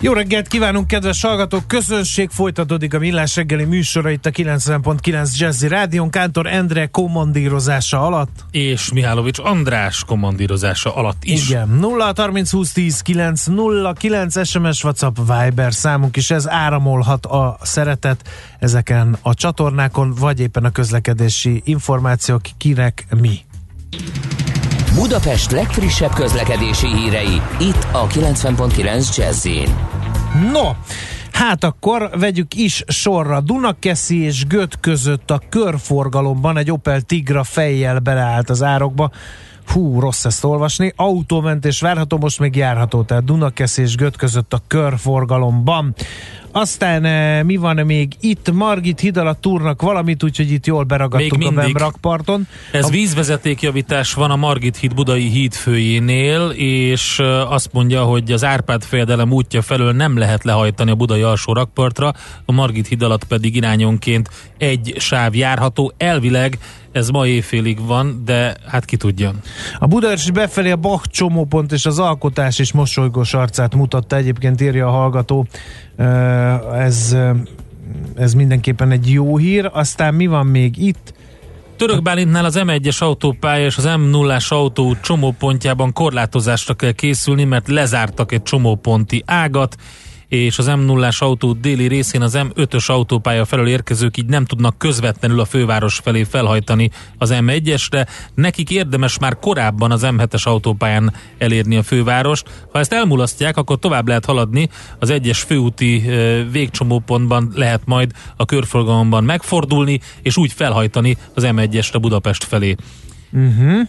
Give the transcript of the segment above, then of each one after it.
Jó reggelt kívánunk, kedves hallgatók! Közönség folytatódik a Millás reggeli műsora itt a 90.9 Jazzy Rádion. Kántor Endre kommandírozása alatt. És Mihálovics András kommandírozása alatt is. Igen. 0 30 20 10 9 0 9 SMS WhatsApp Viber számunk is. Ez áramolhat a szeretet ezeken a csatornákon, vagy éppen a közlekedési információk kinek mi. Budapest legfrissebb közlekedési hírei, itt a 90.9 jazz No, hát akkor vegyük is sorra. Dunakeszi és Göt között a körforgalomban egy Opel Tigra fejjel beleállt az árokba. Hú, rossz ezt olvasni. Autómentés várható, most még járható, tehát Dunakeszi és Göt között a körforgalomban. Aztán e, mi van még itt? Margit híd alatt túrnak valamit, úgyhogy itt jól beragadtunk a Bemrakparton. Ez a... vízvezetékjavítás van a Margit híd budai hídfőjénél, és azt mondja, hogy az Árpád fejedelem útja felől nem lehet lehajtani a budai alsó rakpartra, a Margit híd alatt pedig irányonként egy sáv járható. Elvileg ez ma éjfélig van, de hát ki tudja. A Budaörsi befelé a Bach csomópont és az alkotás is mosolygós arcát mutatta, egyébként írja a hallgató. Ez, ez mindenképpen egy jó hír. Aztán mi van még itt? Török Bálintnál az M1-es autópálya és az M0-as autó csomópontjában korlátozásra kell készülni, mert lezártak egy csomóponti ágat, és az M0-as autó déli részén az M5-ös autópálya felől érkezők így nem tudnak közvetlenül a főváros felé felhajtani az M1-esre. Nekik érdemes már korábban az M7-es autópályán elérni a fővárost. Ha ezt elmulasztják, akkor tovább lehet haladni. Az egyes főúti végcsomópontban lehet majd a körforgalomban megfordulni, és úgy felhajtani az M1-esre Budapest felé. Uh-huh.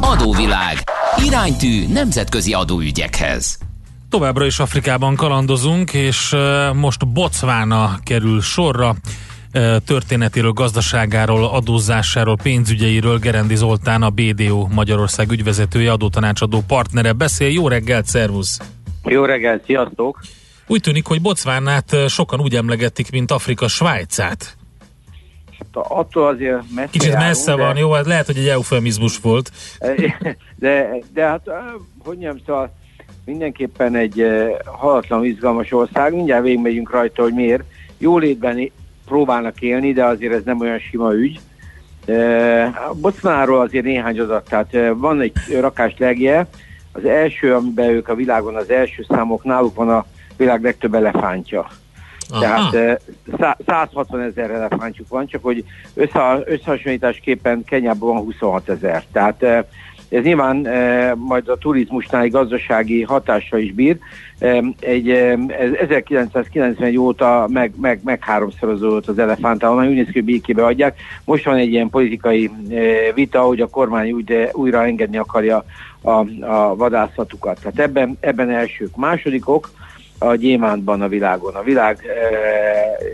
Adóvilág. Iránytű nemzetközi adóügyekhez. Továbbra is Afrikában kalandozunk, és most Botswana kerül sorra történetéről, gazdaságáról, adózásáról, pénzügyeiről Gerendi Zoltán, a BDO Magyarország ügyvezetője, adótanácsadó partnere beszél. Jó reggelt, szervusz! Jó reggelt, sziasztok! Úgy tűnik, hogy Botswanát sokan úgy emlegetik, mint Afrika Svájcát attól azért messze Kicsit járunk, messze de... van, jó, hát lehet, hogy egy eufemizmus volt. De, de hát, hogy nem, szóval mindenképpen egy halatlan izgalmas ország, mindjárt végigmegyünk rajta, hogy miért. Jólétben próbálnak élni, de azért ez nem olyan sima ügy. A Bocnáról azért néhány adat, tehát van egy rakás legje, az első, amiben ők a világon az első számok, náluk van a világ legtöbb elefántja. Aha. Tehát 160 ezer elefántjuk van, csak hogy össze, összehasonlításképpen Kenyában van 26 ezer. Tehát ez nyilván majd a turizmusnál egy gazdasági hatással is bír. Egy, ez 1991 óta meg, meg, meg háromszorozódott az elefánt, ahol úgy néz ki, békébe adják. Most van egy ilyen politikai vita, hogy a kormány úgy, újra engedni akarja a, a vadászatukat. Tehát ebben, ebben elsők. Másodikok, a gyémántban a világon. A világ e,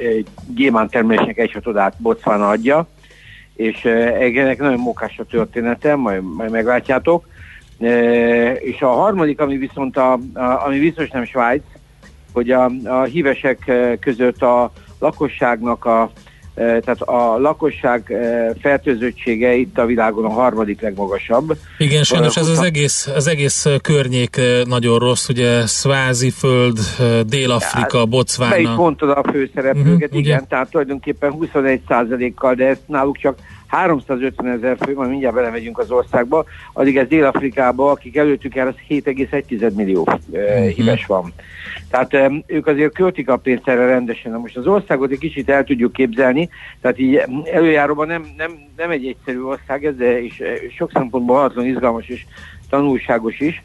e, gyémánt termelésnek egy hatodát Botswana adja, és e, ennek nagyon mókás a története, majd, majd meglátjátok. E, és a harmadik, ami viszont a, a, ami biztos nem Svájc, hogy a, a hívesek között a lakosságnak a tehát a lakosság fertőzöttsége itt a világon a harmadik legmagasabb. Igen, sajnos ez az egész, az egész környék nagyon rossz, ugye föld, Dél-Afrika, Botswana. Be is mondtad a főszereplőket, uh-huh, igen, ugye? tehát tulajdonképpen 21%-kal, de ezt náluk csak 350 ezer fő, majd mindjárt belemegyünk az országba, addig ez Dél-Afrikába, akik előttük el, az 7,1 millió uh, híves van. Tehát ők azért költik a pénzt erre rendesen. Na most az országot egy kicsit el tudjuk képzelni, tehát így előjáróban nem, nem, nem egy egyszerű ország ez, de és sok szempontból halatlan izgalmas és tanulságos is.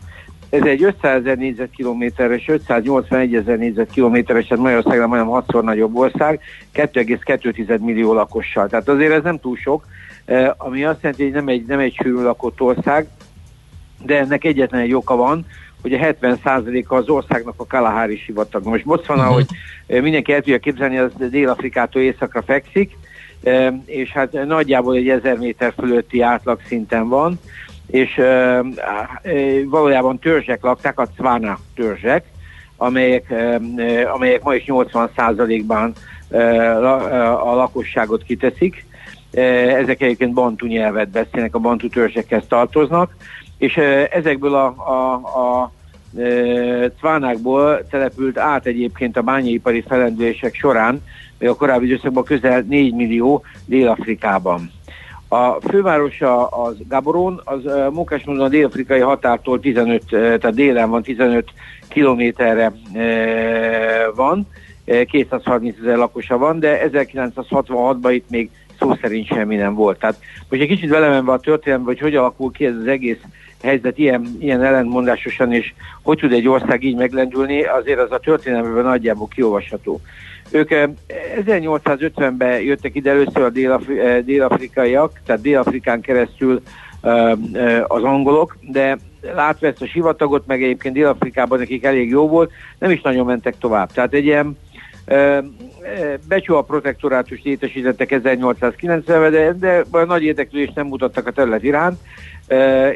Ez egy 500 ezer négyzetkilométeres, 581 ezer négyzetkilométeres, tehát Magyarországra majdnem 6 nagyobb ország, 2,2 millió lakossal. Tehát azért ez nem túl sok, ami azt jelenti, hogy nem egy, nem egy sűrű lakott ország, de ennek egyetlen egy oka van, hogy a 70%-a az országnak a Kalahari sivatag. Most Botswana, uh-huh. hogy mindenki el tudja képzelni, az Dél-Afrikától északra fekszik, és hát nagyjából egy 1000 méter fölötti átlag szinten van, és valójában törzsek lakták, a Cvána törzsek, amelyek, amelyek ma is 80%-ban a lakosságot kiteszik. Ezek egyébként bantu nyelvet beszélnek, a bantu törzsekhez tartoznak, és ezekből a, a, a Cvánákból települt át egyébként a bányaipari felendülések során, a korábbi időszakban közel 4 millió Dél-Afrikában. A fővárosa az Gaboron, az uh, módon a dél-afrikai határtól 15, uh, tehát délen van, 15 kilométerre van, uh, 230 ezer lakosa van, de 1966-ban itt még szó szerint semmi nem volt. Tehát most egy kicsit belemenve a történelembe, hogy hogy alakul ki ez az egész helyzet ilyen, ilyen ellentmondásosan, és hogy tud egy ország így meglendülni, azért az a történelemben nagyjából kiolvasható. Ők 1850-ben eh, jöttek ide először a eh, dél-afrikaiak, tehát Dél-Afrikán keresztül eh, az angolok, de látva ezt a sivatagot, meg egyébként Dél-Afrikában nekik elég jó volt, nem is nagyon mentek tovább. Tehát egy ilyen Becsó a protektorátus létesítettek 1890-ben, de, de nagy érdeklődést nem mutattak a terület iránt,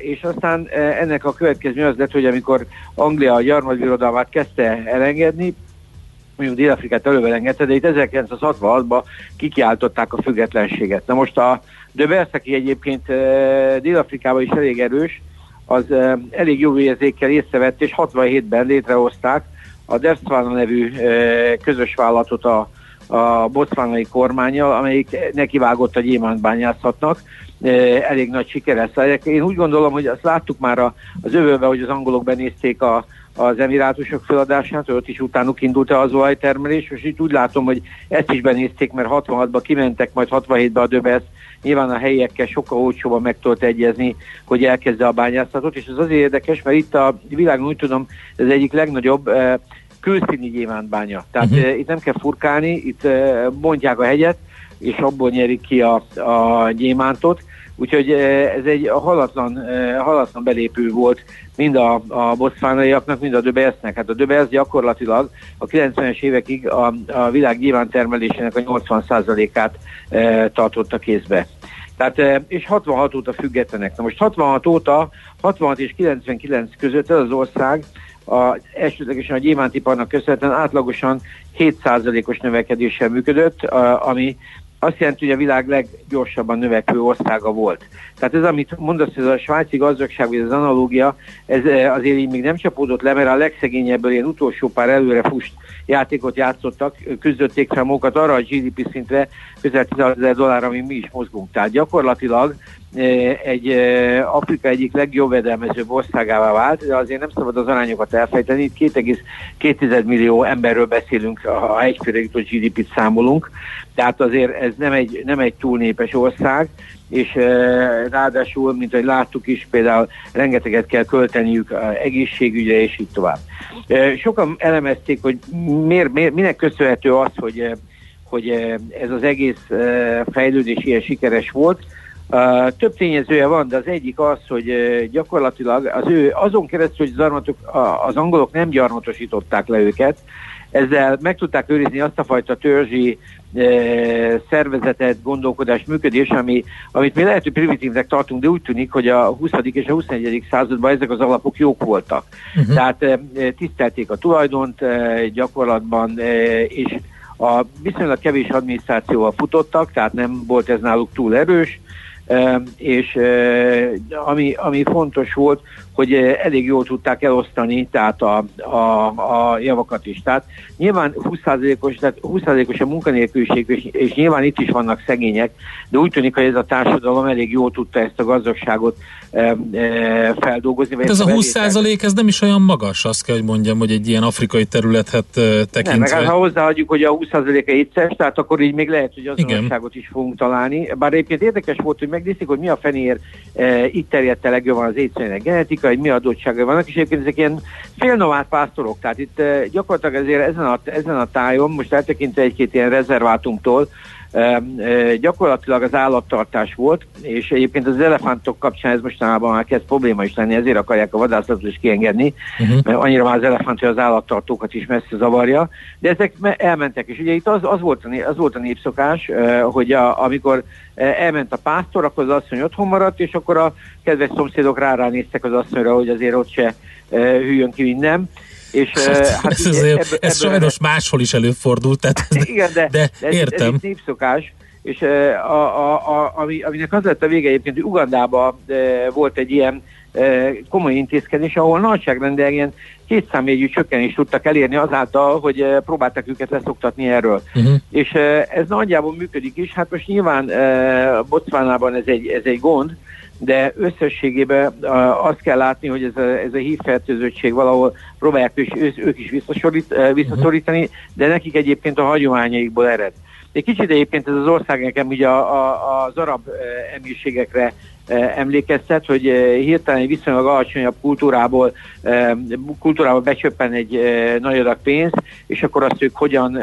és aztán ennek a következő az lett, hogy amikor Anglia a gyarmatbirodalmát kezdte elengedni, mondjuk Dél-Afrikát elővel engedte, de itt 1966-ban kikiáltották a függetlenséget. Na most a Döbersz, aki egyébként Dél-Afrikában is elég erős, az elég jó érzékkel észrevett, és 67-ben létrehozták a Derswana nevű közös vállalatot a, a botswanai kormányjal, amelyik nekivágott a gyémántbányászatnak, elég nagy sikere. Szóval én úgy gondolom, hogy azt láttuk már az övőbe, hogy az angolok benézték a, az emirátusok feladását, ott is utánuk indult az olajtermelés, és itt úgy látom, hogy ezt is benézték, mert 66-ban kimentek, majd 67-ben a Döbesz, nyilván a helyiekkel sokkal olcsóban meg tudott egyezni, hogy elkezdje a bányászatot, és ez azért érdekes, mert itt a világon úgy tudom, ez egyik legnagyobb eh, külszíni gyémántbánya. Tehát uh-huh. eh, itt nem kell furkálni, itt eh, bontják a hegyet, és abból nyerik ki a, a gyémántot, Úgyhogy eh, ez egy halatlan, eh, halatlan belépő volt mind a, a boszfánaiaknak, mind a Döbelsznek. Hát a Döbelsz gyakorlatilag a 90-es évekig a, a világ nyilvántermelésének a 80%-át e, tartotta kézbe. Tehát, és 66 óta függetlenek. Na most 66 óta, 66 és 99 között ez az ország a, elsődlegesen a gyémántiparnak köszönhetően átlagosan 7%-os növekedéssel működött, a, ami azt jelenti, hogy a világ leggyorsabban növekvő országa volt. Tehát ez, amit mondasz, ez a svájci gazdagság, vagy az analógia, ez eh, azért így még nem csapódott le, mert a legszegényebből ilyen utolsó pár előre fust játékot játszottak, küzdötték fel magukat arra a GDP szintre közel 16 ezer dollár, ami mi is mozgunk. Tehát gyakorlatilag eh, egy eh, Afrika egyik legjövedelmezőbb országává vált, de azért nem szabad az arányokat elfejteni. Itt 2,2 millió emberről beszélünk, ha egyfőre jutott GDP-t számolunk, tehát azért ez nem egy, nem egy túl népes ország, és ráadásul, mint hogy láttuk is, például rengeteget kell költeniük egészségügyre, és így tovább. Sokan elemezték, hogy miért, miért, minek köszönhető az, hogy, hogy ez az egész fejlődés ilyen sikeres volt. Több tényezője van, de az egyik az, hogy gyakorlatilag az ő, azon keresztül, hogy az, armatok, az angolok nem gyarmatosították le őket, ezzel meg tudták őrizni azt a fajta törzsi szervezetet, gondolkodás, működés, ami, amit mi lehet, hogy primitívnek tartunk, de úgy tűnik, hogy a 20. és a 21. században ezek az alapok jók voltak. Uh-huh. Tehát tisztelték a tulajdont gyakorlatban, és a viszonylag kevés adminisztrációval futottak, tehát nem volt ez náluk túl erős, és ami, ami fontos volt, hogy elég jól tudták elosztani tehát a, a, a javakat is. Tehát nyilván 20%-os, tehát 20%-os a munkanélküliség, és, és nyilván itt is vannak szegények, de úgy tűnik, hogy ez a társadalom elég jól tudta ezt a gazdagságot feldolgozni. De ez a 20 százalék, ez nem is olyan magas, azt kell, hogy mondjam, hogy egy ilyen afrikai területet tekintve. Nem, meg hát, ha hozzáadjuk, hogy a 20 százaléka étszes, tehát akkor így még lehet, hogy az is fogunk találni. Bár egyébként érdekes volt, hogy megnézték, hogy mi a fenér e, itt terjedt el legjobban az étszerének genetika, hogy mi adottságai vannak, és egyébként ezek ilyen félnomád pásztorok, tehát itt e, gyakorlatilag ezért ezen a, ezen a tájon, most eltekintve egy-két ilyen rezervátumtól, gyakorlatilag az állattartás volt, és egyébként az elefántok kapcsán ez mostanában már kezd probléma is lenni, ezért akarják a vadászatot is kiengedni, uh-huh. mert annyira már az elefánt, hogy az állattartókat is messze zavarja, de ezek elmentek, és ugye itt az, az, volt, a, az volt a népszokás, hogy a, amikor elment a pásztor, akkor az asszony otthon maradt, és akkor a kedves szomszédok rá ránéztek az asszonyra, hogy azért ott se hűjön ki minden, és, hát, hát ez, azért, ebbe, ez sajnos máshol is előfordult, tehát ez, igen, de, de, de ez, értem. Ez népszokás, és a, a, a, ami, aminek az lett a vége egyébként, hogy Ugandában volt egy ilyen komoly intézkedés, ahol nagyságrendileg ilyen kétszámjegyű csökkenést tudtak elérni azáltal, hogy próbáltak őket leszoktatni erről. Uh-huh. És ez nagyjából működik is. Hát most nyilván Botswanában ez egy, ez egy gond, de összességében azt kell látni, hogy ez a, ez a hívfertőzöttség valahol próbálják ők, ők is visszaszorít, visszaszorítani, de nekik egyébként a hagyományaikból ered. Egy kicsit egyébként ez az ország nekem ugye a, a, az arab emírségekre emlékeztet, hogy hirtelen egy viszonylag alacsonyabb kultúrából, kultúrából becsöppen egy nagy adag pénz, és akkor azt ők hogyan,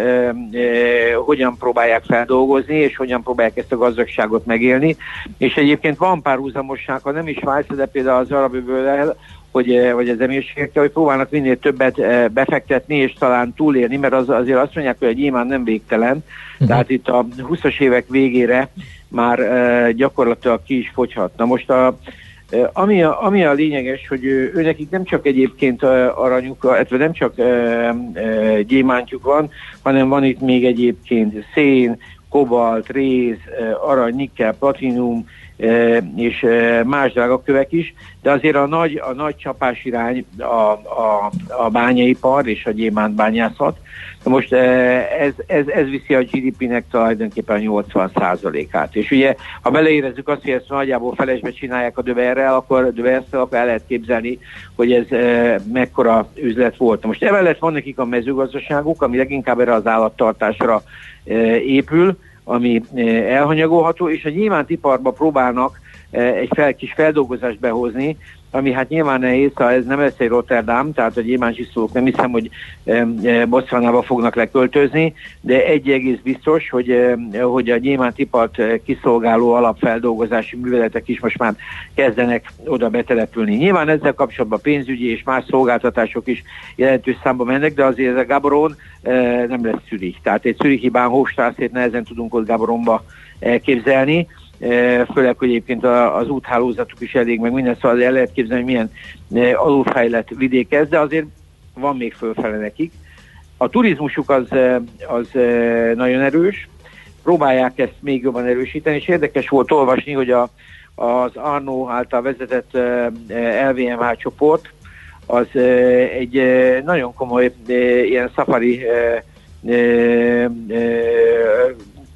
hogyan próbálják feldolgozni, és hogyan próbálják ezt a gazdagságot megélni. És egyébként van pár húzamosság, ha nem is Svájc, de például az arab öböllel, hogy, vagy az emírségekkel, hogy próbálnak minél többet befektetni, és talán túlélni, mert az, azért azt mondják, hogy a gyémán nem végtelen. Uh-huh. Tehát itt a 20-as évek végére már e, gyakorlatilag ki is fogyhat. Na most a, e, ami, a, ami a lényeges, hogy ő, nekik nem csak egyébként aranyuk, illetve nem csak gyémántjuk van, hanem van itt még egyébként szén, kobalt, réz, arany, nikkel, platinum, és más drágakövek is, de azért a nagy, a nagy csapás irány a, a, a bányaipar és a gyémántbányászat. Most ez, ez, ez viszi a GDP-nek tulajdonképpen 80%-át. És ugye, ha beleérezzük azt, hogy ezt nagyjából felesbe csinálják a döverrel, akkor döverszel, akkor el lehet képzelni, hogy ez mekkora üzlet volt. Most emellett van nekik a mezőgazdaságuk, ami leginkább erre az állattartásra épül, ami elhanyagolható, és a gyémántiparba próbálnak egy fel, kis feldolgozást behozni, ami hát nyilván nehéz, ha ez nem lesz egy Rotterdam, tehát a gyémáncsiszolók nem hiszem, hogy Botswanába fognak leköltözni, de egy egész biztos, hogy, hogy a gyémántipart kiszolgáló alapfeldolgozási műveletek is most már kezdenek oda betelepülni. Nyilván ezzel kapcsolatban pénzügyi és más szolgáltatások is jelentős számba mennek, de azért ez a Gaboron nem lesz szülik. Tehát egy szülihi Hofstrászét nehezen tudunk ott Gaboronba elképzelni, főleg, hogy egyébként az úthálózatuk is elég, meg minden, szóval el lehet képzelni, hogy milyen e, alulfejlett vidék ez, de azért van még fölfele nekik. A turizmusuk az, e, az nagyon erős, próbálják ezt még jobban erősíteni, és érdekes volt olvasni, hogy a, az Arno által vezetett LVMH csoport az egy nagyon komoly ilyen safari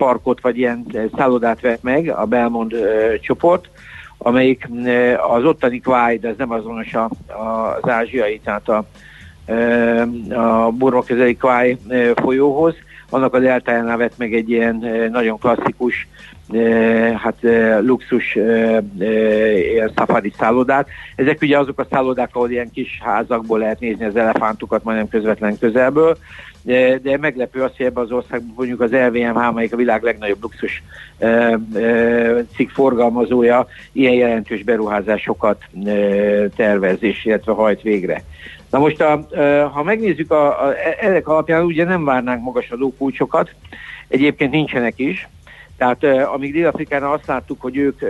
parkot vagy ilyen eh, szállodát vett meg a Belmond uh, csoport, amelyik uh, az ottani kváj, de ez nem azonos a, a, az ázsiai, tehát a, a burma közeli kváj folyóhoz. Annak a deltájánál vett meg egy ilyen nagyon klasszikus hát luxus ilyen safari szállodát. Ezek ugye azok a szállodák, ahol ilyen kis házakból lehet nézni az elefántokat majdnem közvetlen közelből, de, de meglepő az, hogy ebben az országban mondjuk az LVMH, amelyik a világ legnagyobb luxus e, e, cikk forgalmazója, ilyen jelentős beruházásokat e, tervez és illetve hajt végre. Na most, a, ha megnézzük, a, a, ennek alapján ugye nem várnánk magas adókulcsokat, egyébként nincsenek is, tehát amíg Dél-Afrikán azt láttuk, hogy ők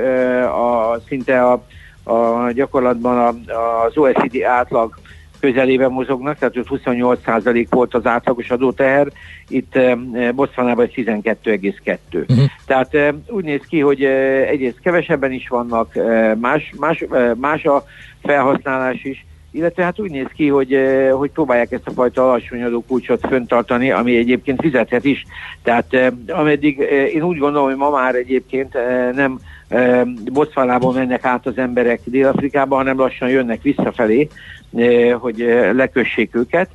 a, szinte a, a gyakorlatban a, az OECD átlag közelében mozognak, tehát ott 28% volt az átlagos adóteher, itt Botswanában 12,2. Uh-huh. Tehát úgy néz ki, hogy egyrészt kevesebben is vannak, más, más, más a felhasználás is, illetve hát úgy néz ki, hogy, hogy próbálják ezt a fajta alacsony adókulcsot föntartani, ami egyébként fizethet is. Tehát ameddig én úgy gondolom, hogy ma már egyébként nem Botswanából mennek át az emberek Dél-Afrikába, hanem lassan jönnek visszafelé, hogy lekössék őket.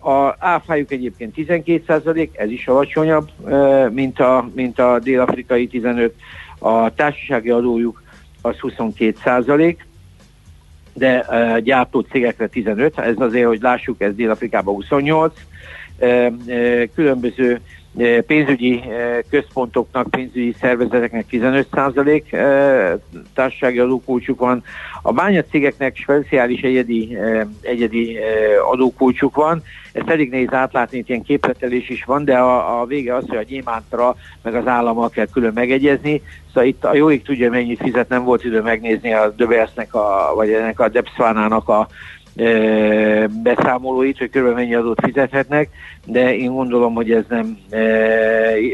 A áfájuk egyébként 12% ez is alacsonyabb, mint a, mint a dél-afrikai 15. A társasági adójuk az 22 százalék, de uh, gyártó cégekre 15, ez azért, hogy lássuk, ez Dél-Afrikában 28. Uh, uh, különböző pénzügyi központoknak, pénzügyi szervezeteknek 15% társasági adókulcsuk van. A bányacégeknek speciális egyedi, egyedi adókulcsuk van. Ezt elég nehéz átlátni, ilyen képletelés is van, de a, a vége az, hogy a gyémántra meg az állammal kell külön megegyezni. Szóval itt a jóik tudja, mennyit fizet, nem volt idő megnézni a Döbersznek, a, vagy ennek a Depszvánának a beszámolóit, hogy körülbelül mennyi adót fizethetnek, de én gondolom, hogy ez nem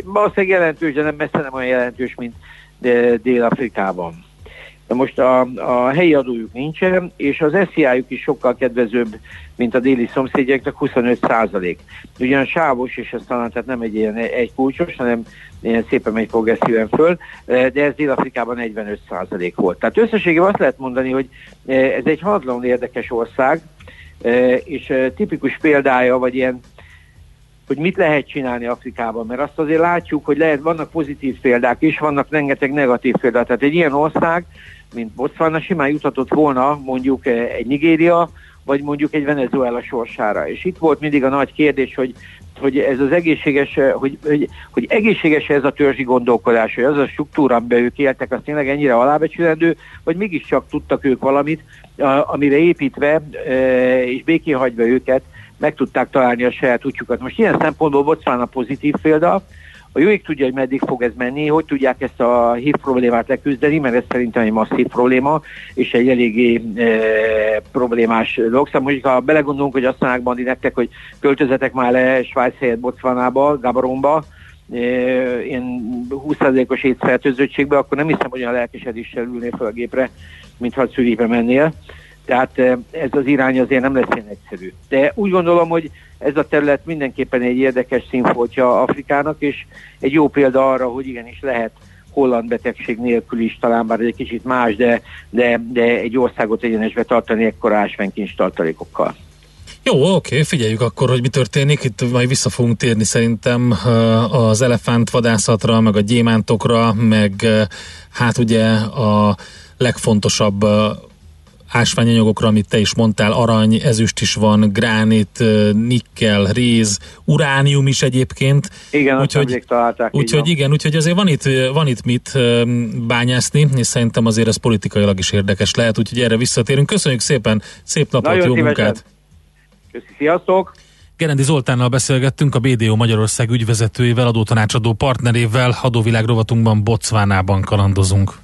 valószínűleg jelentős, de nem messze nem olyan jelentős, mint Dél-Afrikában. De most a, a helyi adójuk nincsen, és az SZIA-juk is sokkal kedvezőbb, mint a déli szomszédjeknek, 25 százalék. Ugyan sávos, és ez talán tehát nem egy ilyen egy kulcsos, hanem ilyen szépen megy progresszíven föl, de ez Dél-Afrikában 45 százalék volt. Tehát összességében azt lehet mondani, hogy ez egy haladlan érdekes ország, és tipikus példája, vagy ilyen hogy mit lehet csinálni Afrikában, mert azt azért látjuk, hogy lehet, vannak pozitív példák is, vannak rengeteg negatív példák. Tehát egy ilyen ország, mint Botswana simán juthatott volna mondjuk egy Nigéria, vagy mondjuk egy Venezuela sorsára. És itt volt mindig a nagy kérdés, hogy hogy ez az egészséges, hogy, hogy, hogy egészséges ez a törzsi gondolkodás, hogy az a struktúra, amiben ők éltek, az tényleg ennyire alábecsülendő, vagy mégiscsak tudtak ők valamit, amire építve és békén hagyva őket, meg tudták találni a saját útjukat. Most ilyen szempontból Botswana pozitív példa, a jóik tudja, hogy meddig fog ez menni, hogy tudják ezt a hív problémát leküzdeni, mert ez szerintem egy masszív probléma, és egy eléggé e, problémás dolog. Szóval mondjuk, ha belegondolunk, hogy azt mondják Bandi nektek, hogy költözetek már le Svájc helyett Botswanába, Gabaronba, e, ilyen 20%-os étfertőzöttségbe, akkor nem hiszem, hogy olyan lelkesedéssel ülnél fel a gépre, mintha Zürichbe mennél. Tehát ez az irány azért nem lesz ilyen egyszerű. De úgy gondolom, hogy ez a terület mindenképpen egy érdekes színfoltja Afrikának, és egy jó példa arra, hogy igenis lehet holland betegség nélkül is, talán bár egy kicsit más, de, de, de egy országot egyenesbe tartani ekkora ásványkincs tartalékokkal. Jó, oké, figyeljük akkor, hogy mi történik. Itt majd vissza fogunk térni szerintem az elefánt vadászatra, meg a gyémántokra, meg hát ugye a legfontosabb ásványanyagokra, amit te is mondtál, arany, ezüst is van, gránit, nikkel, réz, uránium is egyébként. Igen, úgyhogy, találták. Úgyhogy igen, úgyhogy azért van itt, van itt mit bányászni, és szerintem azért ez politikailag is érdekes lehet, úgyhogy erre visszatérünk. Köszönjük szépen, szép napot, Nagyon jó szívesen. munkát! Köszi, sziasztok! Gerendi Zoltánnal beszélgettünk, a BDO Magyarország ügyvezetőjével, adótanácsadó partnerével, adóvilág rovatunkban Bocvánában kalandozunk.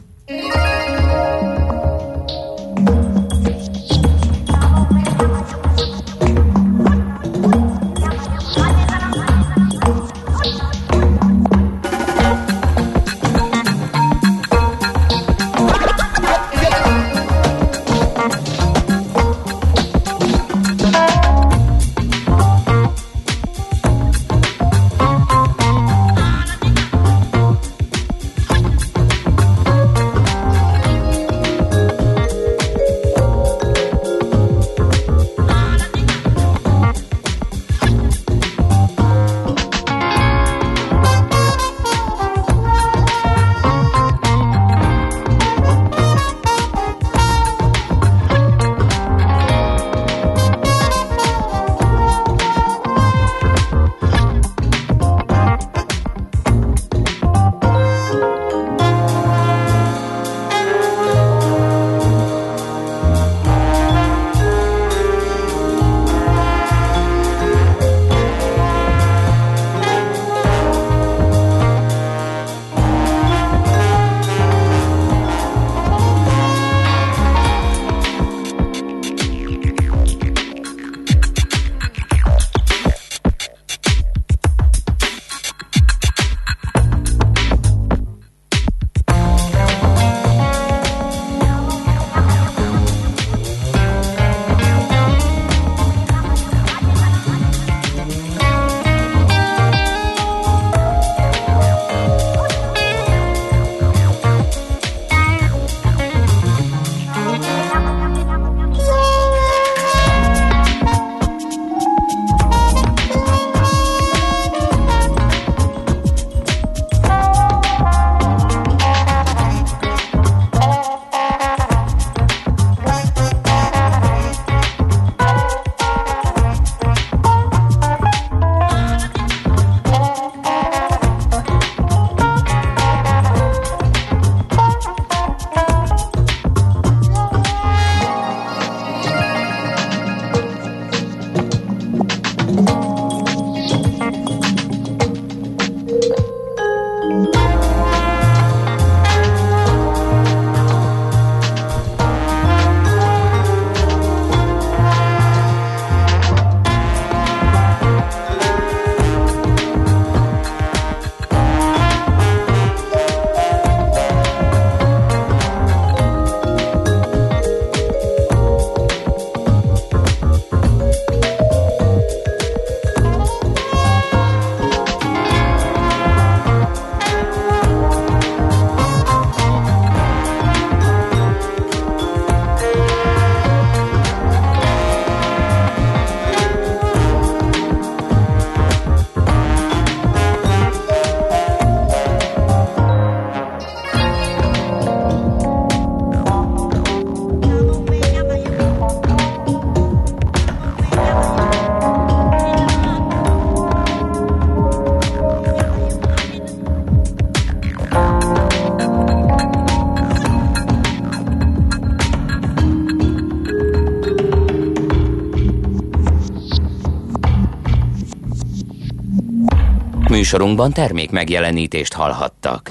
Műsorunkban termék megjelenítést hallhattak.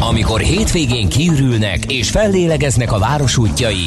Amikor hétvégén kiürülnek és fellélegeznek a város útjai,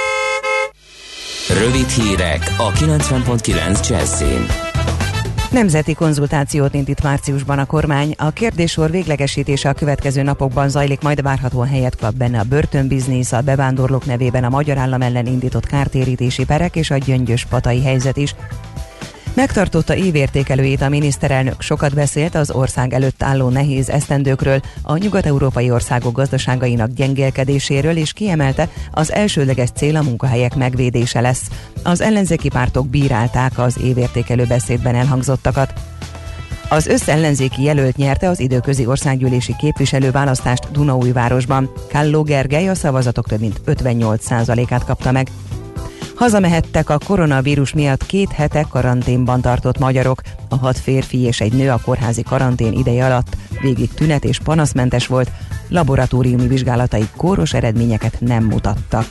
Rövid hírek a 90.9 Jazzin. Nemzeti konzultációt indít márciusban a kormány. A kérdéssor véglegesítése a következő napokban zajlik, majd várhatóan helyet kap benne a börtönbiznisz, a bevándorlók nevében a magyar állam ellen indított kártérítési perek és a gyöngyös patai helyzet is. Megtartotta évértékelőjét a miniszterelnök, sokat beszélt az ország előtt álló nehéz esztendőkről, a nyugat-európai országok gazdaságainak gyengélkedéséről, és kiemelte, az elsődleges cél a munkahelyek megvédése lesz. Az ellenzéki pártok bírálták az évértékelő beszédben elhangzottakat. Az összellenzéki jelölt nyerte az időközi országgyűlési képviselőválasztást Dunaújvárosban. Kalló Gergely a szavazatok több mint 58%-át kapta meg. Hazamehettek a koronavírus miatt két hete karanténban tartott magyarok. A hat férfi és egy nő a kórházi karantén ideje alatt végig tünet és panaszmentes volt, laboratóriumi vizsgálatai kóros eredményeket nem mutattak.